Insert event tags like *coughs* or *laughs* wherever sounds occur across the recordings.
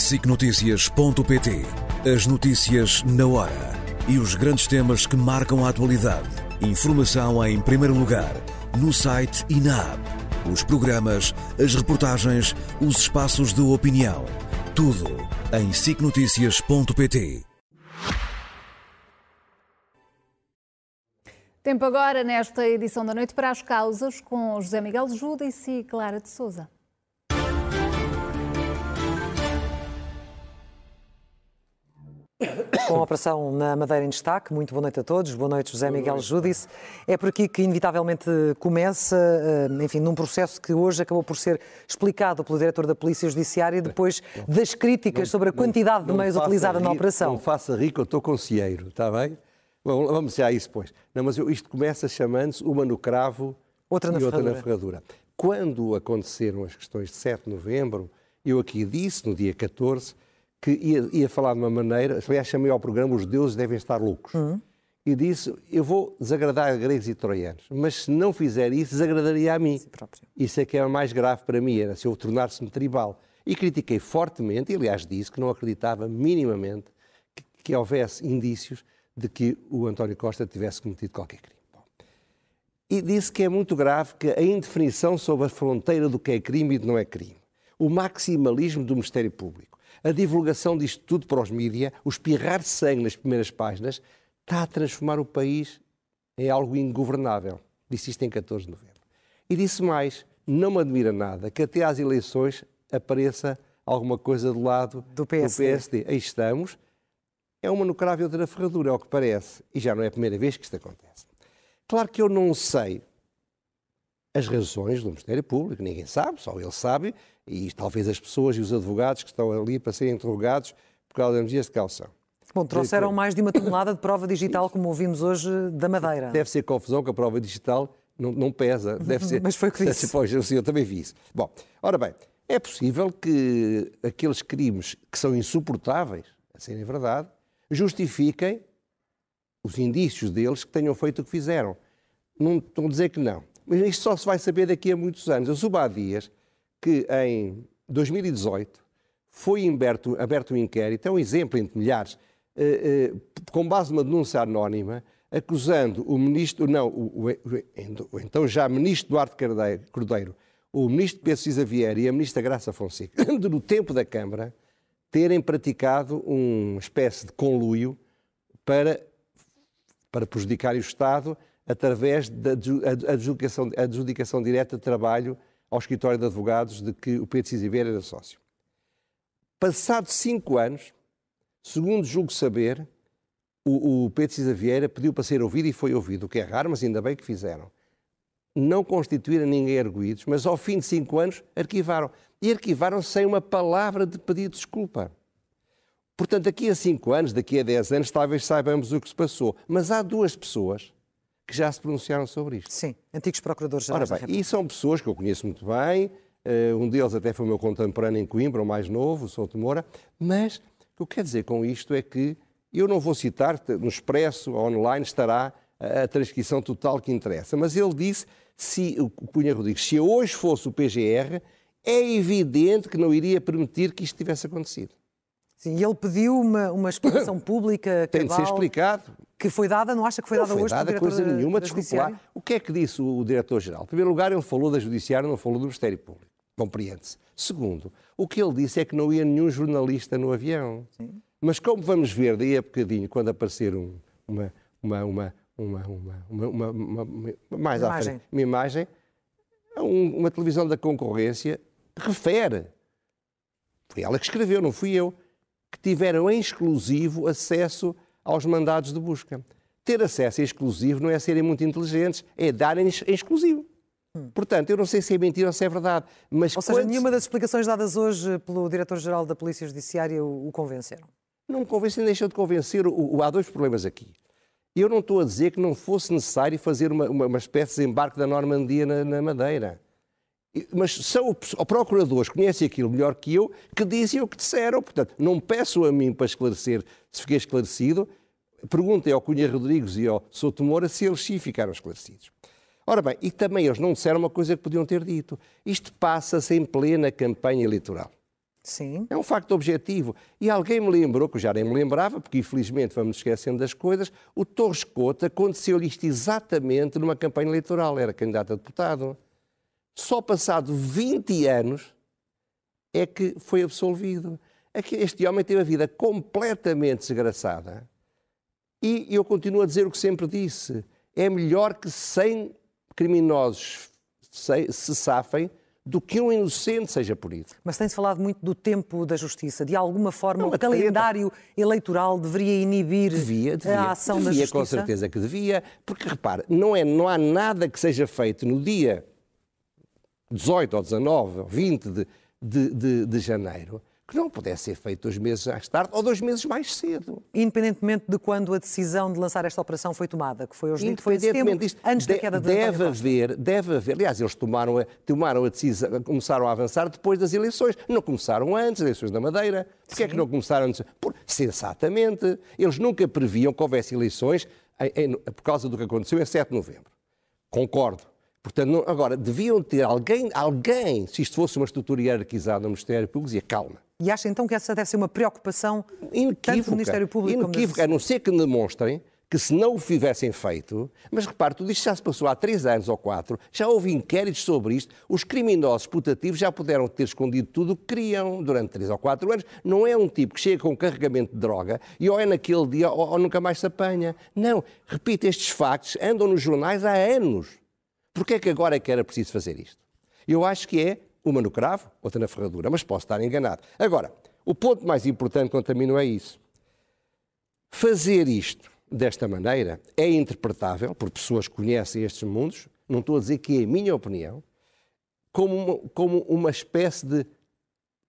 SICNotícias.pt As notícias na hora e os grandes temas que marcam a atualidade. Informação em primeiro lugar, no site e na app. Os programas, as reportagens, os espaços de opinião. Tudo em SICNotícias.pt. Tempo agora, nesta edição da Noite, para as causas, com José Miguel Judice e Clara de Souza. Com a operação na Madeira em destaque, muito boa noite a todos, boa noite José Miguel Júdice. É por aqui que inevitavelmente começa, eh, enfim, num processo que hoje acabou por ser explicado pelo diretor da Polícia Judiciária depois das críticas não, sobre a quantidade não, de meios utilizada rir, na operação. Não faça rico, eu estou concieiro, está bem? Bom, vamos já a isso depois. Não, mas isto começa chamando-se uma no cravo outra na e outra ferradura. na ferradura. Quando aconteceram as questões de 7 de novembro, eu aqui disse, no dia 14, que ia, ia, falar de uma maneira, aliás, chamei ao programa Os Deuses Devem Estar Loucos. Uhum. E disse: Eu vou desagradar a gregos e troianos, mas se não fizer isso, desagradaria a mim. Si. Isso é que é o mais grave para mim, era se eu tornar-se-me tribal. E critiquei fortemente, e aliás disse que não acreditava minimamente que, que houvesse indícios de que o António Costa tivesse cometido qualquer crime. Bom. E disse que é muito grave que a indefinição sobre a fronteira do que é crime e do que não é crime, o maximalismo do Ministério Público, a divulgação disto tudo para os mídias, o espirrar sangue nas primeiras páginas, está a transformar o país em algo ingovernável. Disse isto em 14 de novembro. E disse mais: não me admira nada que até às eleições apareça alguma coisa do lado do PSD. Do PSD. Aí estamos. É uma no cravo e outra na ferradura, é o que parece. E já não é a primeira vez que isto acontece. Claro que eu não sei as razões do Ministério Público, ninguém sabe, só ele sabe, e talvez as pessoas e os advogados que estão ali para serem interrogados por causa das medidas de calção. Bom, trouxeram mais de uma tonelada de prova digital, como ouvimos hoje, da Madeira. Deve ser confusão que a prova digital não, não pesa. Deve ser, *laughs* Mas foi o que disse. Pois, eu, eu também vi isso. Bom, ora bem, é possível que aqueles crimes que são insuportáveis, a serem verdade, justifiquem os indícios deles que tenham feito o que fizeram. Não estou a dizer que não. Mas isto só se vai saber daqui a muitos anos. Eu soube há dias que em 2018 foi aberto, aberto um inquérito, é um exemplo entre milhares, eh, eh, com base numa denúncia anónima, acusando o ministro, não, o, o, o então já ministro Duarte Cordeiro, o ministro Pedro Cisa Vieira e a ministra Graça Fonseca, *coughs* no tempo da Câmara, terem praticado uma espécie de conluio para, para prejudicar o Estado através da adjudicação, adjudicação direta de trabalho ao escritório de advogados de que o Pedro Cisa Vieira era sócio. Passados cinco anos, segundo julgo saber, o, o Pedro Cisa Vieira pediu para ser ouvido e foi ouvido, o que é raro, mas ainda bem que fizeram. Não constituíram ninguém arguídos, mas ao fim de cinco anos arquivaram. E arquivaram sem uma palavra de pedido de desculpa. Portanto, daqui a cinco anos, daqui a dez anos, talvez saibamos o que se passou. Mas há duas pessoas que já se pronunciaram sobre isto. Sim, antigos procuradores-gerais Ora bem, e são pessoas que eu conheço muito bem, uh, um deles até foi o meu contemporâneo em Coimbra, o mais novo, o Souto Moura, mas o que eu quero dizer com isto é que eu não vou citar, no Expresso, online, estará a, a transcrição total que interessa, mas ele disse, se, o Cunha Rodrigues, se hoje fosse o PGR, é evidente que não iria permitir que isto tivesse acontecido. Sim, e ele pediu uma, uma explicação *laughs* pública Tem de ser explicado. Que foi dada, não acha que foi dada não foi hoje dada pelo coisa diretor nenhuma, da desculpe lá. O que é que disse o, o diretor-geral? Em primeiro lugar, ele falou da Judiciária, não falou do Ministério Público. Compreende-se. Segundo, o que ele disse é que não ia nenhum jornalista no avião. Sim. Mas como vamos ver daí a bocadinho, quando aparecer um, uma, uma, uma, uma, uma, uma, uma, mais Uma à frente, imagem. uma imagem, um- uma televisão da concorrência refere, foi ela que escreveu, não fui eu, que tiveram em exclusivo acesso aos mandados de busca. Ter acesso em exclusivo não é serem muito inteligentes, é darem em exclusivo. Portanto, eu não sei se é mentira ou se é verdade, mas Ou seja, quando- nenhuma das explicações dadas hoje pelo diretor-geral da Polícia Judiciária o, convenceram. não me deixou de convencer. O- há dois problemas aqui. Eu não estou a dizer que não fosse necessário fazer uma, uma, uma espécie de embarque da Normandia na, na Madeira. Mas são procuradores que conhecem aquilo melhor que eu, que dizem o que disseram. Portanto, não peço a mim para esclarecer se fiquei esclarecido. Perguntem ao Cunha Rodrigues e ao Souto Moura se eles sim ficaram esclarecidos. Ora bem, e também eles não disseram uma coisa que podiam ter dito. Isto passa-se em plena campanha eleitoral. Sim. É um facto objetivo. E alguém me lembrou, que eu já nem me lembrava, porque infelizmente vamos esquecendo das coisas, o Torres Couto aconteceu-lhe isto exatamente numa campanha eleitoral, era candidato a deputado. Só passado 20 anos é que foi absolvido. É que este homem teve a vida completamente desgraçada. E eu continuo a dizer o que sempre disse: é melhor que 100 criminosos se safem do que um inocente seja punido. Mas tem-se falado muito do tempo da justiça. De alguma forma, não, o calendário eleitoral deveria inibir devia, devia, a ação devia, da justiça? com certeza que devia, porque repare, não, é, não há nada que seja feito no dia 18 ou 19 ou 20 de, de, de, de janeiro que não pudesse ser feito dois meses mais tarde ou dois meses mais cedo. Independentemente de quando a decisão de lançar esta operação foi tomada, que foi hoje dito, foi em setembro, disto, antes de, da queda de deve haver, deve haver, aliás, eles tomaram a, tomaram a decisão, começaram a avançar depois das eleições, não começaram antes, eleições da Madeira, porquê é que não começaram antes? Por, sensatamente, eles nunca previam que houvesse eleições em, em, por causa do que aconteceu em 7 de novembro. Concordo. Portanto, não, agora, deviam ter alguém, alguém, se isto fosse uma estrutura hierarquizada no Ministério Público, dizia calma. E acha então que essa deve ser uma preocupação inequívoca, tanto do Ministério Público inequívoca, como a não ser que demonstrem que se não o tivessem feito, mas repare, tudo isto já se passou há três anos ou quatro, já houve inquéritos sobre isto, os criminosos putativos já puderam ter escondido tudo o que queriam durante três ou quatro anos. Não é um tipo que chega com um carregamento de droga e ou é naquele dia ou, ou nunca mais se apanha. Não, repito, estes factos andam nos jornais há anos. Porquê é que agora é que era preciso fazer isto? Eu acho que é uma no cravo, outra na ferradura, mas posso estar enganado. Agora, o ponto mais importante quanto a mim não é isso. Fazer isto desta maneira é interpretável por pessoas que conhecem estes mundos, não estou a dizer que é a minha opinião, como uma, como uma espécie de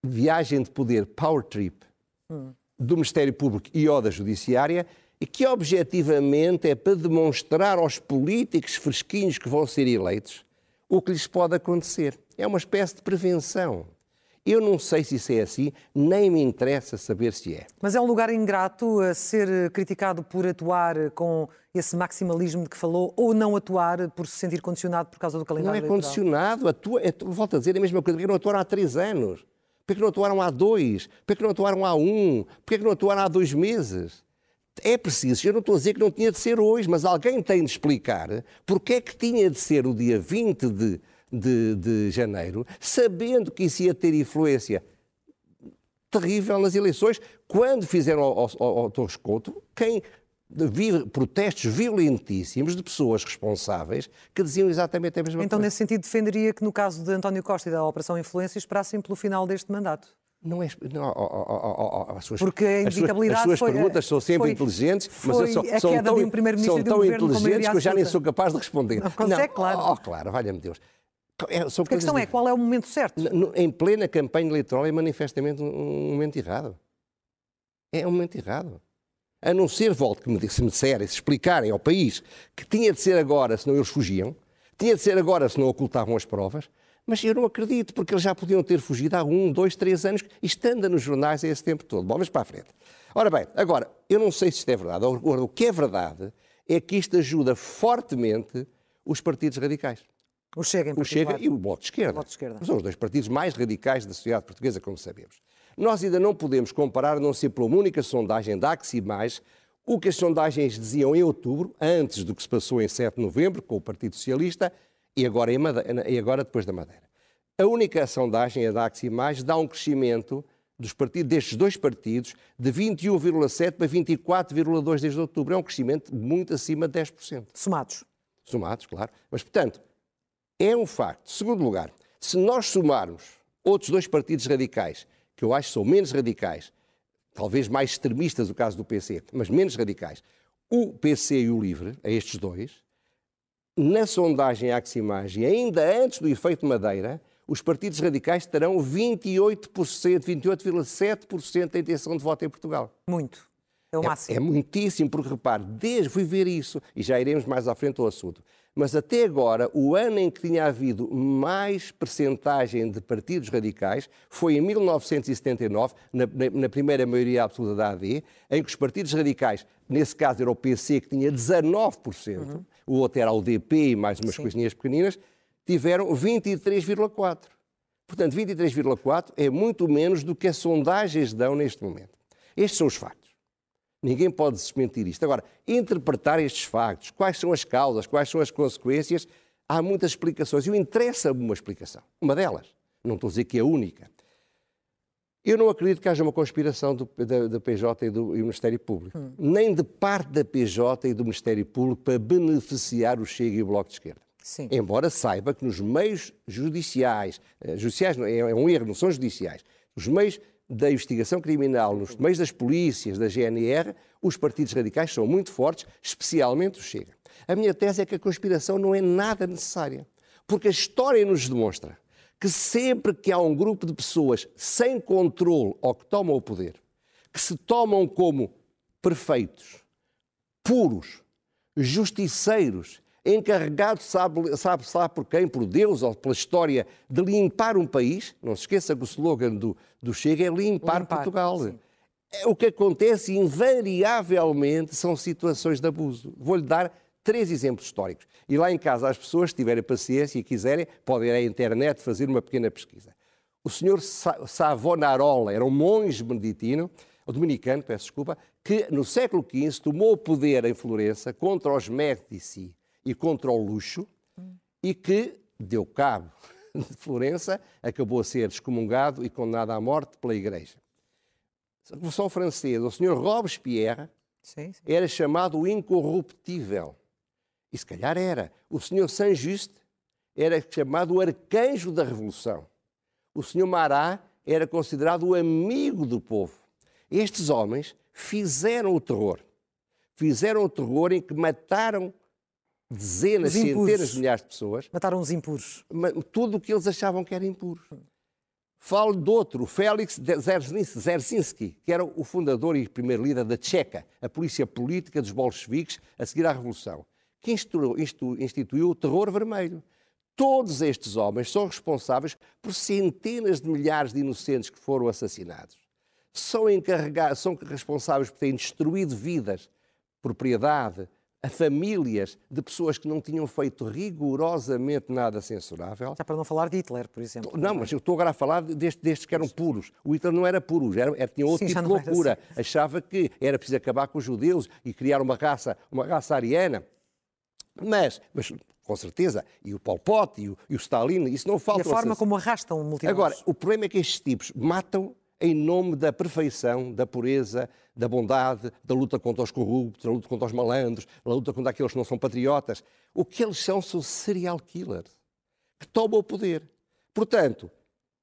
viagem de poder, power trip, hum. do Ministério Público e ou da Judiciária, que objetivamente é para demonstrar aos políticos fresquinhos que vão ser eleitos o que lhes pode acontecer. É uma espécie de prevenção. Eu não sei se isso é assim, nem me interessa saber se é. Mas é um lugar ingrato a ser criticado por atuar com esse maximalismo de que falou ou não atuar por se sentir condicionado por causa do calendário Não é eleitoral? condicionado, atua, é, volto a dizer a mesma coisa, porque não atuaram há três anos? Porque não atuaram há dois? Porque não atuaram há um? Porque não atuaram há dois meses? É preciso, eu não estou a dizer que não tinha de ser hoje, mas alguém tem de explicar porque é que tinha de ser o dia 20 de, de, de janeiro, sabendo que isso ia ter influência terrível nas eleições, quando fizeram ao, ao, ao Torres Couto, quem vi protestos violentíssimos de pessoas responsáveis que diziam exatamente a mesma então, coisa. Então, nesse sentido, defenderia que no caso de António Costa e da Operação Influência esperassem pelo final deste mandato? Não é. Não, oh, oh, oh, as suas, Porque a inevitabilidade as suas, as suas foi, perguntas são sempre foi, inteligentes, mas foi são, são tão, um são tão um inteligentes que eu já nem sou capaz de responder. Não não, claro. Oh, claro, valha-me Deus. É, a questão é qual é o momento certo? Em plena campanha eleitoral é manifestamente um momento errado. É um momento errado. A não ser, volto, que me, se me disserem, se explicarem ao país que tinha de ser agora, senão eles fugiam, tinha de ser agora, senão ocultavam as provas, mas eu não acredito, porque eles já podiam ter fugido há um, dois, três anos, e estando nos jornais esse tempo todo. Bom, mas para a frente. Ora bem, agora, eu não sei se isto é verdade. Agora, o que é verdade é que isto ajuda fortemente os partidos radicais. O Chega, em O Chega e o Bloco de Esquerda. Bloco de Esquerda. São os dois partidos mais radicais da sociedade portuguesa, como sabemos. Nós ainda não podemos comparar, não ser pela única sondagem da Axi+, o que as sondagens diziam em outubro, antes do que se passou em 7 de novembro, com o Partido Socialista, e agora, Madeira, e agora depois da Madeira. A única sondagem, a da Axi+, dá um crescimento dos partidos, destes dois partidos de 21,7% para 24,2% desde outubro. É um crescimento muito acima de 10%. Somados. Somados, claro. Mas, portanto, é um facto. Segundo lugar, se nós somarmos outros dois partidos radicais, que eu acho que são menos radicais, talvez mais extremistas o caso do PC, mas menos radicais, o PC e o LIVRE, a estes dois, na sondagem Aximage, ainda antes do efeito Madeira, os partidos radicais terão 28%, 28,7% da intenção de voto em Portugal. Muito. É o máximo. É, é muitíssimo, porque repare, desde fui ver isso, e já iremos mais à frente ao assunto, mas até agora, o ano em que tinha havido mais percentagem de partidos radicais foi em 1979, na, na, na, primeira maioria absoluta da AD, em que os partidos radicais, nesse caso era o PC, que tinha 19%, uhum. O outro era o DP e mais umas Sim. coisinhas pequeninas, tiveram 23,4%. Portanto, 23,4 é muito menos do que as sondagens dão neste momento. Estes são os factos. Ninguém pode desmentir isto. Agora, interpretar estes factos, quais são as causas, quais são as consequências, há muitas explicações. E interessa-me uma explicação. Uma delas. Não estou a dizer que é a única. Eu não acredito que haja uma conspiração do, da, da, PJ e do, e do Ministério Público, hum. nem de parte da PJ e do Ministério Público para beneficiar o Chega e o Bloco de Esquerda. Sim. Embora saiba que nos meios judiciais, eh, judiciais é, é um erro, não são judiciais, os meios da investigação criminal, nos meios das polícias, da GNR, os partidos radicais são muito fortes, especialmente o Chega. A minha tese é que a conspiração não é nada necessária, porque a história nos demonstra que sempre que há um grupo de pessoas sem controle ou que tomam o poder, que se tomam como perfeitos, puros, justiceiros, encarregados, sabe, sabe, sabe por quem, por Deus ou pela história, de limpar um país, não se esqueça que o slogan do, do Chega é limpar, limpar Portugal. Sim. É, o que acontece invariavelmente são situações de abuso. Vou-lhe dar três exemplos históricos. E lá em casa, as pessoas, se tiverem paciência e quiserem, podem ir à internet fazer uma pequena pesquisa. O senhor Savonarola era um monge beneditino, dominicano, peço desculpa, que no século XV tomou o poder em Florença contra os Médici e contra o luxo e que deu cabo *laughs* de Florença, acabou a ser excomungado e condenado à morte pela Igreja. A Revolução Francesa, o senhor Robespierre sim, sim. era chamado o incorruptível. E se calhar era. O senhor Saint-Just era chamado o arcanjo da Revolução. O senhor Marat era considerado o amigo do povo. Estes homens fizeram o terror. Fizeram o terror em que mataram dezenas, centenas de milhares de pessoas. Mataram os impuros. Tudo o que eles achavam que era impuro. Falo de outro, Félix Dzerzhinsky, que era o fundador e primeiro líder da Tcheca, a polícia política dos bolcheviques a seguir à Revolução que instituiu o terror vermelho. Todos estes homens são responsáveis por centenas de milhares de inocentes que foram assassinados. São encarregados, são responsáveis por terem destruído vidas, propriedade, a famílias de pessoas que não tinham feito rigorosamente nada censurável. Já para não falar de Hitler, por exemplo. Não, mas eu estou agora a falar destes, destes que eram puros. O Hitler não era puro, era, era tinha outro Sim, tipo de loucura. Assim. Achava que era preciso acabar com os judeus e criar uma raça, uma raça ariana. Mas, mas com certeza, e o Pol Pot e o, e o Stalin, isso não falta. E a forma como arrastam multidões. Agora, o problema é que estes tipos matam em nome da perfeição, da pureza, da bondade, da luta contra os corruptos, da luta contra os malandros, da luta contra aqueles que não são patriotas. O que eles são são serial killers que tomam o poder. Portanto,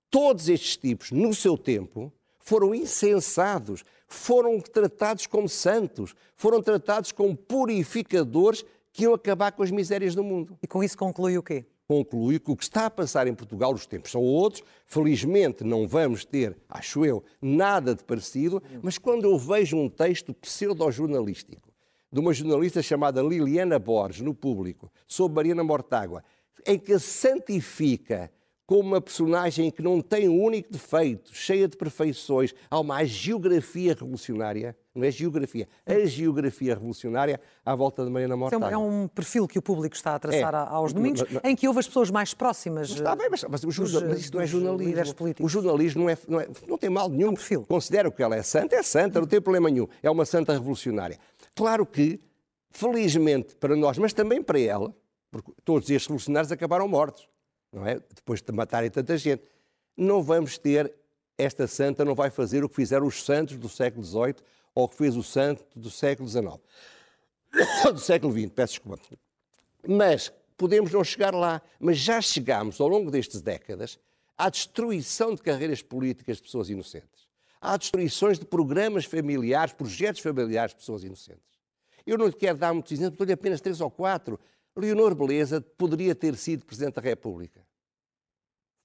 todos estes tipos, no seu tempo, foram insensados, foram tratados como santos, foram tratados como purificadores que iam acabar com as misérias do mundo. E com isso conclui o quê? Conclui que o que está a passar em Portugal, os tempos são outros, felizmente não vamos ter, acho eu, nada de parecido, mas quando eu vejo um texto pseudo-jornalístico de uma jornalista chamada Liliana Borges, no público, sobre Mariana Mortágua, em que santifica como uma personagem que não tem um único defeito, cheia de perfeições, há uma geografia revolucionária, não é geografia, a geografia revolucionária à volta de Mariana Mortágua. Então, é um perfil que o público está a traçar é. aos domingos, mas, mas, em que houve as pessoas mais próximas. Está bem, mas, mas, o jornal, mas isto não é jornalismo. O jornalismo não, é, não, é, não tem mal nenhum. É um perfil. Considero que ela é santa, é santa, não tem problema nenhum. É uma santa revolucionária. Claro que, felizmente para nós, mas também para ela, porque todos estes revolucionários acabaram mortos não é? Depois de matarem tanta gente. Não vamos ter, esta santa não vai fazer o que fizeram os santos do século XVIII ou o que fez o santo do século XIX. *coughs* do século XX, peço desculpa. Mas podemos não chegar lá, mas já chegámos ao longo destas décadas à destruição de carreiras políticas de pessoas inocentes. Há destruições de programas familiares, projetos familiares de pessoas inocentes. Eu não lhe quero dar muitos exemplos, dou-lhe apenas três ou quatro. Leonor Beleza poderia ter sido Presidente da República.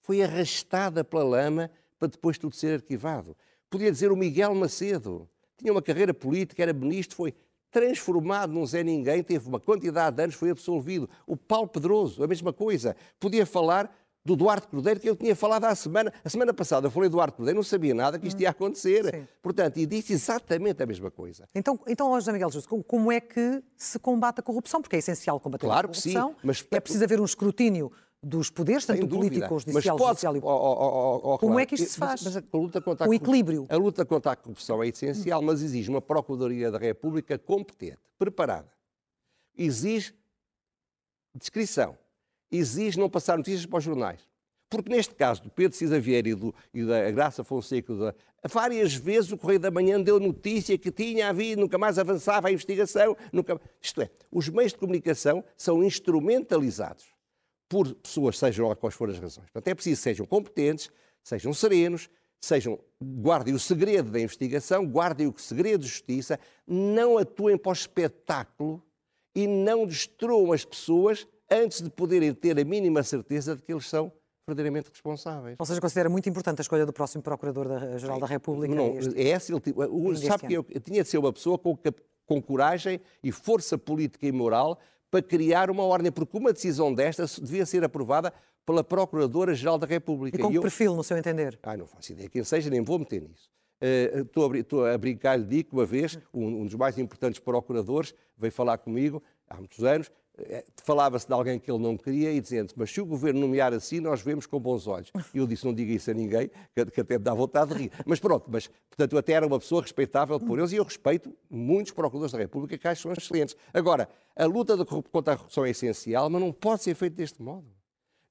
Foi arrastada pela lama para depois tudo ser arquivado. Podia dizer o Miguel Macedo. Tinha uma carreira política, era ministro, foi transformado num Zé Ninguém, teve uma quantidade de anos, foi absolvido. O Paulo Pedroso, a mesma coisa. Podia falar do Duarte Cordeiro, que eu tinha falado há semana. A semana passada eu falei do Duarte Cordeiro, não sabia nada que isto ia acontecer. Sim. Portanto, e disse exatamente a mesma coisa. Então, então José Miguel Justo, como é que se combate a corrupção? Porque é essencial combater claro a corrupção. Que sim, mas... É preciso haver um escrutínio dos poderes, tanto político, judicial, mas judicial e... Oh, oh, oh, Como é que isto se faz? Mas, mas a luta contra a o equilíbrio. A luta contra a corrupção é essencial, mas exige uma Procuradoria da República competente, preparada. Exige descrição. Exige não passar notícias para os jornais. Porque neste caso do Pedro Cisa Vieira e, do, e da Graça Fonseca, da, várias vezes o Correio da Manhã deu notícia que tinha havido, nunca mais avançava a investigação. Nunca... Isto é, os meios de comunicação são instrumentalizados por pessoas, sejam quais forem as razões. Portanto, é preciso que sejam competentes, sejam serenos, sejam, guardem o segredo da investigação, guardem o segredo de justiça, não atuem para o espetáculo e não destruam as pessoas antes de poderem ter a mínima certeza de que eles são verdadeiramente responsáveis. Ou seja, considera muito importante a escolha do próximo Procurador-Geral da República? Não, é esse, ele, sabe que eu, tinha de ser uma pessoa com, com coragem e força política e moral para criar uma ordem, porque uma decisão desta devia ser aprovada pela Procuradora-Geral da República. E com que eu... perfil, no seu entender? Ah, não faço ideia quem seja, nem vou meter nisso. Uh, estou, a, estou a brincar, lhe digo uma vez um, um dos mais importantes procuradores veio falar comigo, há muitos anos, falava-se de alguém que ele não queria e dizendo mas se o governo nomear assim, nós vemos com bons olhos. E eu disse, não diga isso a ninguém, que, até me dá vontade de rir. Mas pronto, mas, portanto, até era uma pessoa respeitável por eles e eu respeito muitos procuradores da República que acho são excelentes. Agora, a luta contra a corrupção é essencial, mas não pode ser feita deste modo.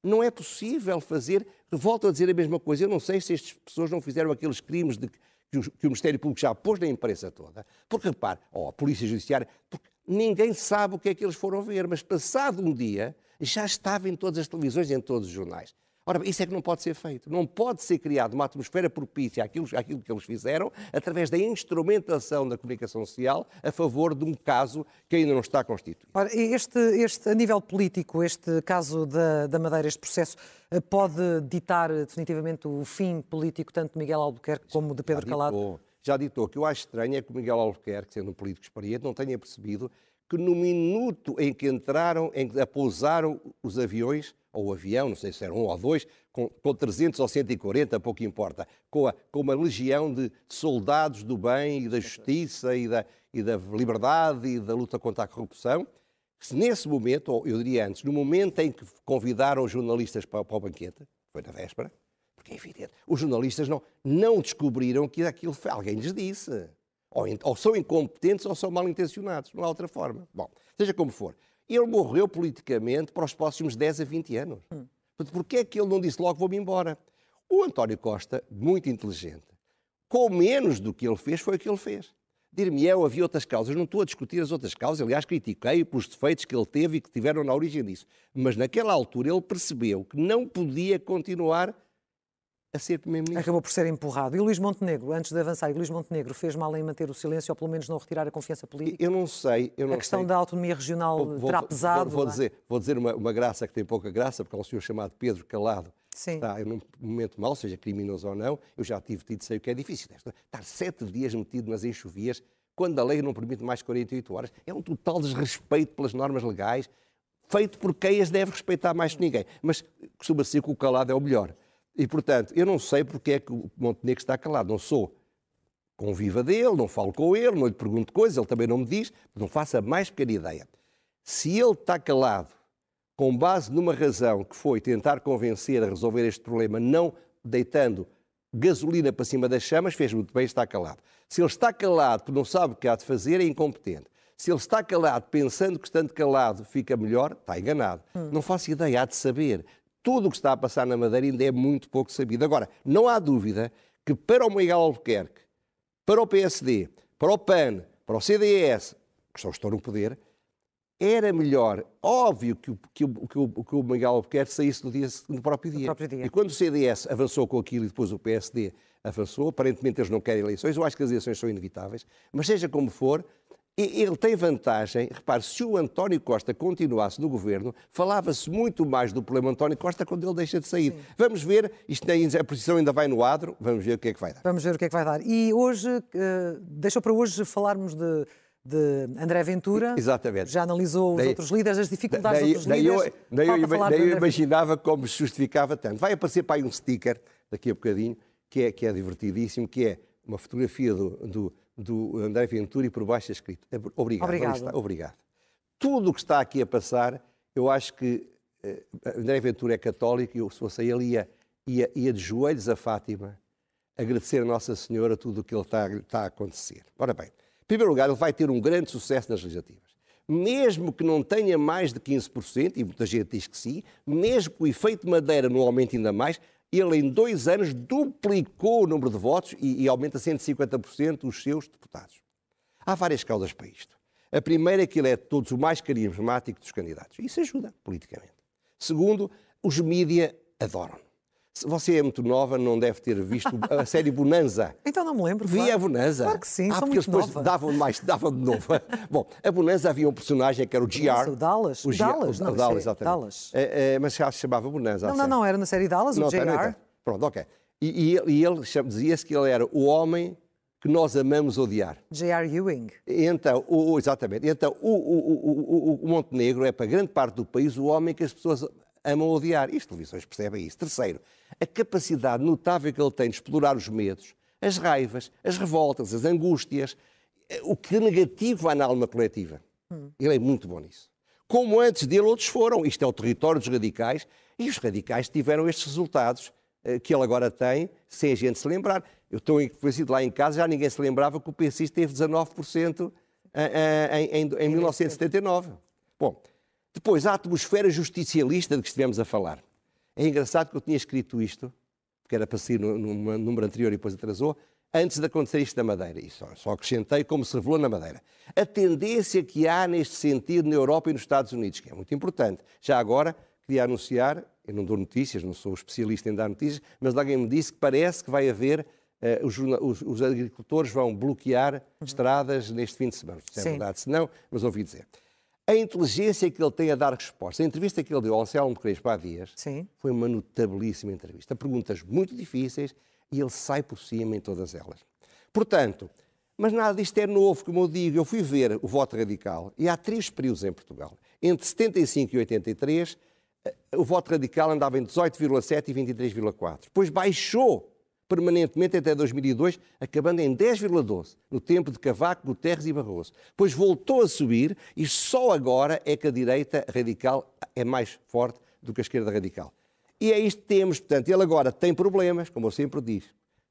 Não é possível fazer, volto a dizer a mesma coisa, eu não sei se estas pessoas não fizeram aqueles crimes de, que, o, que o Ministério Público já pôs na imprensa toda, porque repare, ou a Polícia Judiciária, porque ninguém sabe o que é que eles foram ver, mas passado um dia já estava em todas as televisões e em todos os jornais. Ora, isso é que não pode ser feito. Não pode ser criada uma atmosfera propícia àquilo, àquilo que eles fizeram através da instrumentação da comunicação social a favor de um caso que ainda não está constituído. Ora, este, este, a nível político, este caso da, da Madeira, este processo, eh, pode ditar definitivamente o fim político tanto de Miguel Albuquerque como de Pedro Calado? Já ditou. Que eu acho estranho é que o Miguel Albuquerque, sendo um político experiente, não tenha percebido que no minuto em que entraram, em que pousaram os aviões, ou o avião, não sei se era um ou dois, com, com 300 ou 140, pouco importa, com, a, com uma legião de soldados do bem e da justiça e da, e da liberdade e da luta contra a corrupção, se nesse momento, ou eu diria antes, no momento em que convidaram os jornalistas para, para o banquete, foi na véspera, é evidente, os jornalistas não, não descobriram que aquilo foi, alguém lhes disse. Ou, ou são incompetentes ou são mal intencionados, não há outra forma. Bom, seja como for. Ele morreu politicamente para os próximos 10 a 20 anos. Hum. Porquê é que ele não disse logo vou-me embora? O António Costa, muito inteligente, com menos do que ele fez, foi o que ele fez. Dir-me-eu, havia outras causas. Não estou a discutir as outras causas. Aliás, critiquei-o pelos defeitos que ele teve e que tiveram na origem disso. Mas naquela altura ele percebeu que não podia continuar a ser Primeiro-Ministro. Acabou por ser empurrado. E o Luís Montenegro, antes de avançar, o Luís Montenegro fez mal em manter o silêncio ou pelo menos não retirar a confiança política? Eu não sei. Eu não a questão sei. da autonomia regional vou, terá pesado? Vou, vou dizer, vou dizer uma, uma, graça que tem pouca graça, porque há um senhor chamado Pedro Calado, Sim. está num momento mau, seja criminoso ou não, eu já tive tido, sei o que é difícil. Estar sete dias metido nas enxovias, quando a lei não permite mais 48 horas, é um total desrespeito pelas normas legais, feito por quem as deve respeitar mais que ninguém. Mas costuma ser que o calado é o melhor. E, portanto, eu não sei porque é que o Montenegro está calado. Não sou conviva dele, não falo com ele, não lhe pergunto coisas, ele também não me diz, não faço a mais pequena ideia. Se ele está calado com base numa razão que foi tentar convencer a resolver este problema, não deitando gasolina para cima das chamas, fez muito bem estar calado. Se ele está calado porque não sabe o que há de fazer, é incompetente. Se ele está calado pensando que estando calado fica melhor, está enganado. Hum. Não faço ideia, há de saber tudo o que está a passar na Madeira ainda é muito pouco sabido. Agora, não há dúvida que para o Miguel Albuquerque, para o PSD, para o PAN, para o CDS, que só estão no poder, era melhor, óbvio, que o, que o, que o, que o Miguel Albuquerque saísse no, dia, no, próprio dia. no próprio dia. E quando o CDS avançou com aquilo e depois o PSD avançou, aparentemente eles não querem eleições, eu acho que as eleições são inevitáveis, mas seja como for, ele tem vantagem, repare, se o António Costa continuasse no governo, falava-se muito mais do problema António Costa quando ele deixa de sair. Sim. Vamos ver, isto a posição ainda vai no adro, vamos ver o que é que vai dar. Vamos ver o que é que vai dar. E hoje, uh, deixa para hoje falarmos de, de André Ventura. Exatamente. Já analisou os daí, outros líderes, as dificuldades daí, dos outros daí líderes. Eu, daí eu, daí eu imaginava como se justificava tanto. Vai aparecer para aí um sticker, daqui a bocadinho, que é, que é divertidíssimo, que é uma fotografia do, do do André Ventura e por baixo é escrito obrigado. Obrigado. obrigado. Tudo o que está aqui a passar, eu acho que eh, André Ventura é católico e eu, se fosse ele, ia, ia, ia de joelhos a Fátima agradecer a Nossa Senhora tudo o que ele está, está a acontecer. Ora bem, em primeiro lugar, ele vai ter um grande sucesso nas legislativas. Mesmo que não tenha mais de 15%, e muita gente diz que sim, mesmo que o efeito Madeira não aumente ainda mais, ele em dois anos duplicou o número de votos e, e aumenta 150% os seus deputados. Há várias causas para isto. A primeira é que ele é de todos o mais carismático dos candidatos. Isso ajuda politicamente. Segundo, os mídia adoram. Você é muito nova, não deve ter visto a *laughs* série Bonanza. Então não me lembro. Vi claro. a Bonanza. Claro que sim, ah, sou porque muito depois nova. davam mais, davam de novo. *laughs* Bom, a Bonanza havia um personagem que era o GR. o Dallas. O O GR, Dallas, o não, Dallas, isso é exatamente. Dallas. É, é, mas já se chamava Bonanza. Não, não, série. não, era na série Dallas, Não, o tem, não JR. tem. Pronto, ok. E, e ele- e ele dizia-se que ele era o homem que nós amamos odiar. J.R. Ewing. Então, o, o- exatamente. Então, o, o- o- o- o Montenegro é para grande parte do país o homem que as pessoas amam odiar. E as televisões percebem isso. Terceiro, a capacidade notável que ele tem de explorar os medos, as raivas, as revoltas, as angústias, eh, o que de negativo há na alma coletiva. Ele é muito bom nisso. Como antes dele, outros foram. Isto é o território dos radicais e os radicais tiveram estes resultados eh, que ele agora tem, sem a gente se lembrar. Eu estou sido lá em casa, já ninguém se lembrava que o PCI teve 19% eh, eh, em, em, em 1979. Bom, depois, a atmosfera justicialista de que estivemos a falar. É engraçado que eu tinha escrito isto, porque era para sair num número anterior e depois atrasou, antes de acontecer isto na Madeira. E só, só acrescentei como se revelou na Madeira. A tendência que há neste sentido na Europa e nos Estados Unidos, que é muito importante. Já agora, queria anunciar, eu não dou notícias, não sou especialista em dar notícias, mas alguém me disse que parece que vai haver, eh, os, os- os agricultores vão bloquear estradas neste fim de semana. Se é verdade, se não, mas ouvi dizer. A inteligência que ele tem a dar resposta. A entrevista que ele deu ao Anselmo Crespo há dias Sim. foi uma notabilíssima entrevista. Perguntas muito difíceis e ele sai por cima em todas elas. Portanto, mas nada disto é novo, como eu digo. Eu fui ver o voto radical e há três períodos em Portugal. Entre 75 e 83, eh, o voto radical andava em 18,7 e 23,4. Depois baixou permanentemente até 2002, acabando em 10,12, no tempo de Cavaco, Guterres e Barroso. Depois voltou a subir e só agora é que a direita radical é mais forte do que a esquerda radical. E é isto que temos. Portanto, ele agora tem problemas, como eu sempre diz.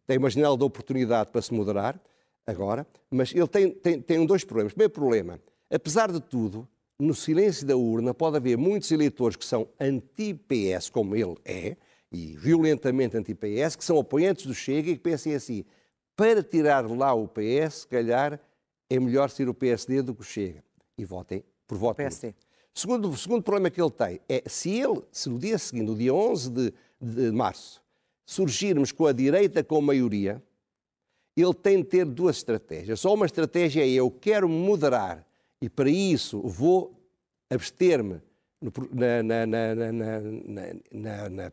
Tem uma janela de oportunidade para se moderar, agora, mas ele tem, tem, tem dois problemas. Primeiro problema, apesar de tudo, no silêncio da urna pode haver muitos eleitores que são anti-PS, como ele é, e violentamente anti-PS, que são apoiantes do Chega e que pensem assim, para tirar lá o PS, se calhar é melhor ser o PSD do que o Chega. E votem por voto. PSD. Segundo, o segundo problema que ele tem é se ele, se no dia seguinte, no dia 11 de, de março, surgirmos com a direita com maioria, ele tem de ter duas estratégias. Só uma estratégia é eu quero moderar e para isso vou abster-me na- na- na- na- na- na- na- na-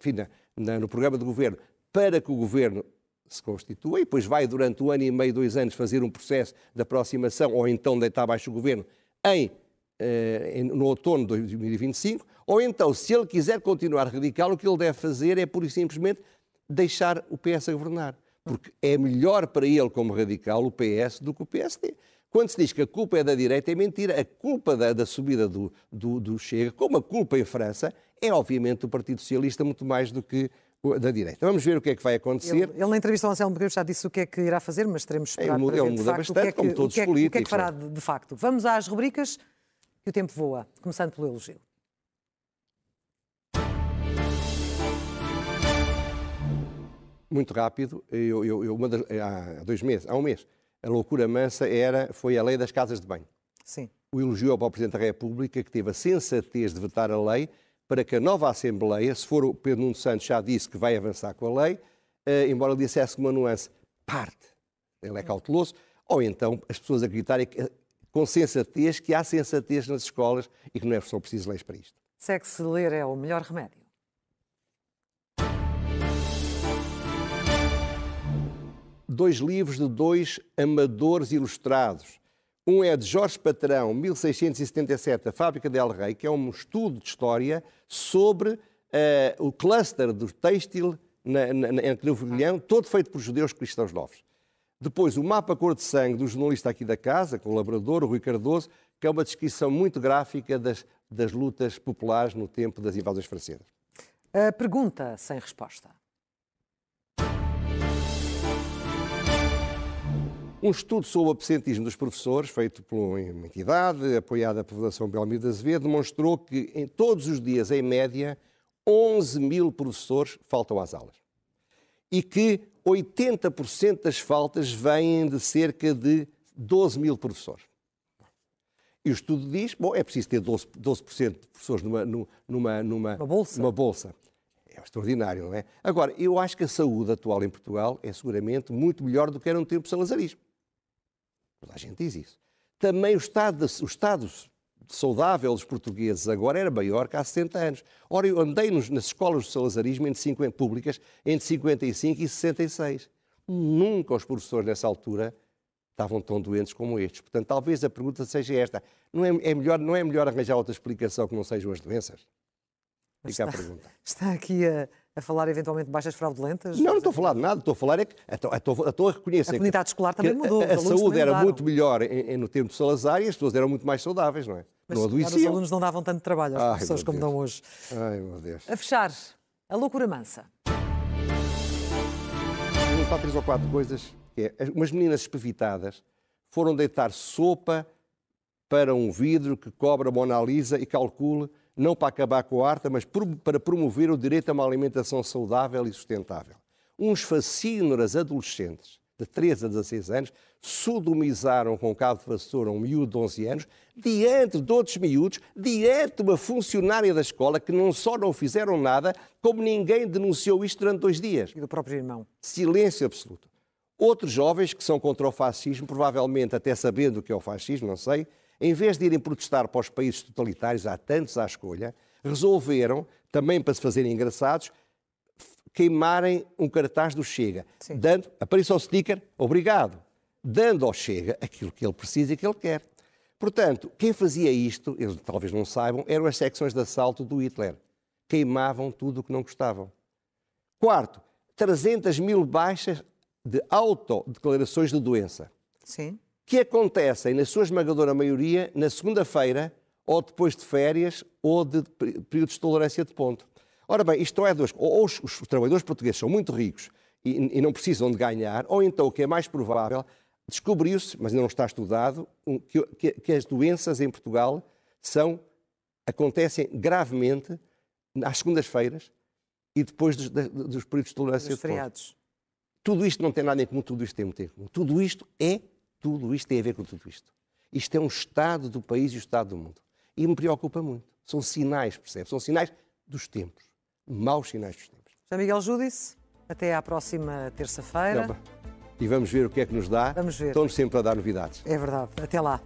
no programa de governo para que o governo se constitua e depois vai durante um ano e meio, dois anos fazer um processo de aproximação ou então deitar abaixo o governo em, eh, no outono de 2025 ou então, se ele quiser continuar radical, o que ele deve fazer é pura e simplesmente deixar o PS a governar. Porque é melhor para ele, como radical, o PS do que o PSD. Quando se diz que a culpa é da direita, é mentira. A culpa da, da subida do, do, do Chega, como a culpa em França, é obviamente do Partido Socialista muito mais do que o da direita. Vamos ver o que é que vai acontecer. Ele, ele na entrevista ao Anselmo Pereira já disse o que é que irá fazer, mas teremos de esperar Ele muda- para ele de muda facto o que bastante, é que, como todos o é, os que- o que é que políticos, fará não de, de facto. Vamos às rubricas que o tempo voa, começando pelo elogio. muito rápido. Eu, eu, eu- das- há dois meses, há um mês, a loucura mansa era, foi a lei das casas de banho. Sim. O elogio ao Presidente da República, que teve a sensatez de vetar a lei para que a nova Assembleia, se for o Pedro Nuno Santos já disse que vai avançar com a lei, eh, embora ele dissesse uma nuance, parte, ele é cauteloso, ou então as pessoas acreditarem que, eh, com sensatez que há sensatez nas escolas e que não é só preciso leis para isto. Segue-se ler é o melhor remédio. dois livros de dois amadores ilustrados. Um é de Jorge Patrão, 1677, A Fábrica de El Rei, que é um estudo de história sobre eh, o cluster do têxtil na, na, na, todo feito por judeus cristãos novos. Depois, o mapa cor de sangue do jornalista aqui da casa, colaborador, o Rui Cardoso, que é uma descrição muito gráfica das, das lutas populares no tempo das invasões francesas. A pergunta sem resposta. Um estudo sobre o absentismo dos professores, feito por uma entidade apoiada pela Fundação Belmiro de Azevedo, demonstrou que em todos os dias, em média, 11 mil professores faltam às aulas. E que 80% das faltas vêm de cerca de 12 mil professores. E o estudo diz, bom, é preciso ter 12%, 12 de professores numa, numa, numa, uma bolsa. numa bolsa. É extraordinário, não é? Agora, eu acho que a saúde atual em Portugal é seguramente muito melhor do que era no tempo de salazarismo. Toda a gente diz isso. Também o estado, o estado saudável dos portugueses agora era maior que há 60 anos. Ora, eu andei nos, nas escolas de salazarismo entre 50, públicas entre 55 e 66. Nunca os professores nessa altura estavam tão doentes como estes. Portanto, talvez a pergunta seja esta. Não é, é melhor, não é melhor arranjar outra explicação que não sejam as doenças? Fica está, a pergunta. Está aqui a, a falar eventualmente de baixas fraudulentas? Não, não estou a falar de nada. Estou a falar é que estou, estou, estou a reconhecer. A comunidade escolar também mudou. A, a saúde era muito melhor em, em, no tempo de Salazar e as pessoas eram muito mais saudáveis, não é? Mas não adoeciam. os alunos não davam tanto trabalho às Ai, pessoas como dão hoje. Ai, meu Deus. A fechar, a loucura mansa. Vou contar três ou quatro coisas. É, umas meninas espevitadas foram deitar sopa para um vidro que cobre a Mona Lisa e calcule, não para acabar com a arte, mas para promover o direito a uma alimentação saudável e sustentável. Uns fascínoras adolescentes de 13 a 16 anos sodomizaram com cabo de vassoura um miúdo de 11 anos, diante de outros miúdos, diante de uma funcionária da escola que não só não fizeram nada, como ninguém denunciou isto durante dois dias. E do próprio irmão. Silêncio absoluto. Outros jovens que são contra o fascismo, provavelmente até sabendo o que é o fascismo, não sei, em vez de irem protestar para os países totalitários, há tantos à escolha, resolveram, também para se fazerem engraçados, queimarem um cartaz do Chega, Sim. dando, apareça o sticker, obrigado, dando ao Chega aquilo que ele precisa e que ele quer. Portanto, quem fazia isto, eles talvez não saibam, eram as secções de assalto do Hitler. Queimavam tudo o que não gostavam. Quarto, 300 mil baixas de autodeclarações de doença. Sim. Que acontecem, na sua esmagadora maioria, na segunda-feira, ou depois de férias, ou de períodos de tolerância de ponto. Ora bem, isto é dois. Ou os, os trabalhadores portugueses são muito ricos e, e, não precisam de ganhar, ou então, o que é mais provável, descobriu-se, mas ainda não está estudado, que, que, que, as doenças em Portugal são, acontecem gravemente às segundas-feiras e depois dos, dos períodos de tolerância dos de ponto. Tudo isto não tem nada em comum, tudo isto tem muito em comum. Tudo isto é, tudo isto tem a ver com tudo isto. Isto é um estado do país e o estado do mundo. E me preocupa muito. São sinais, percebe? São sinais dos tempos. Maus sinais dos tempos. José Miguel Júdice, até à próxima terça-feira. E vamos ver o que é que nos dá. Vamos ver. Estão-nos sempre a dar novidades. É verdade. Até lá.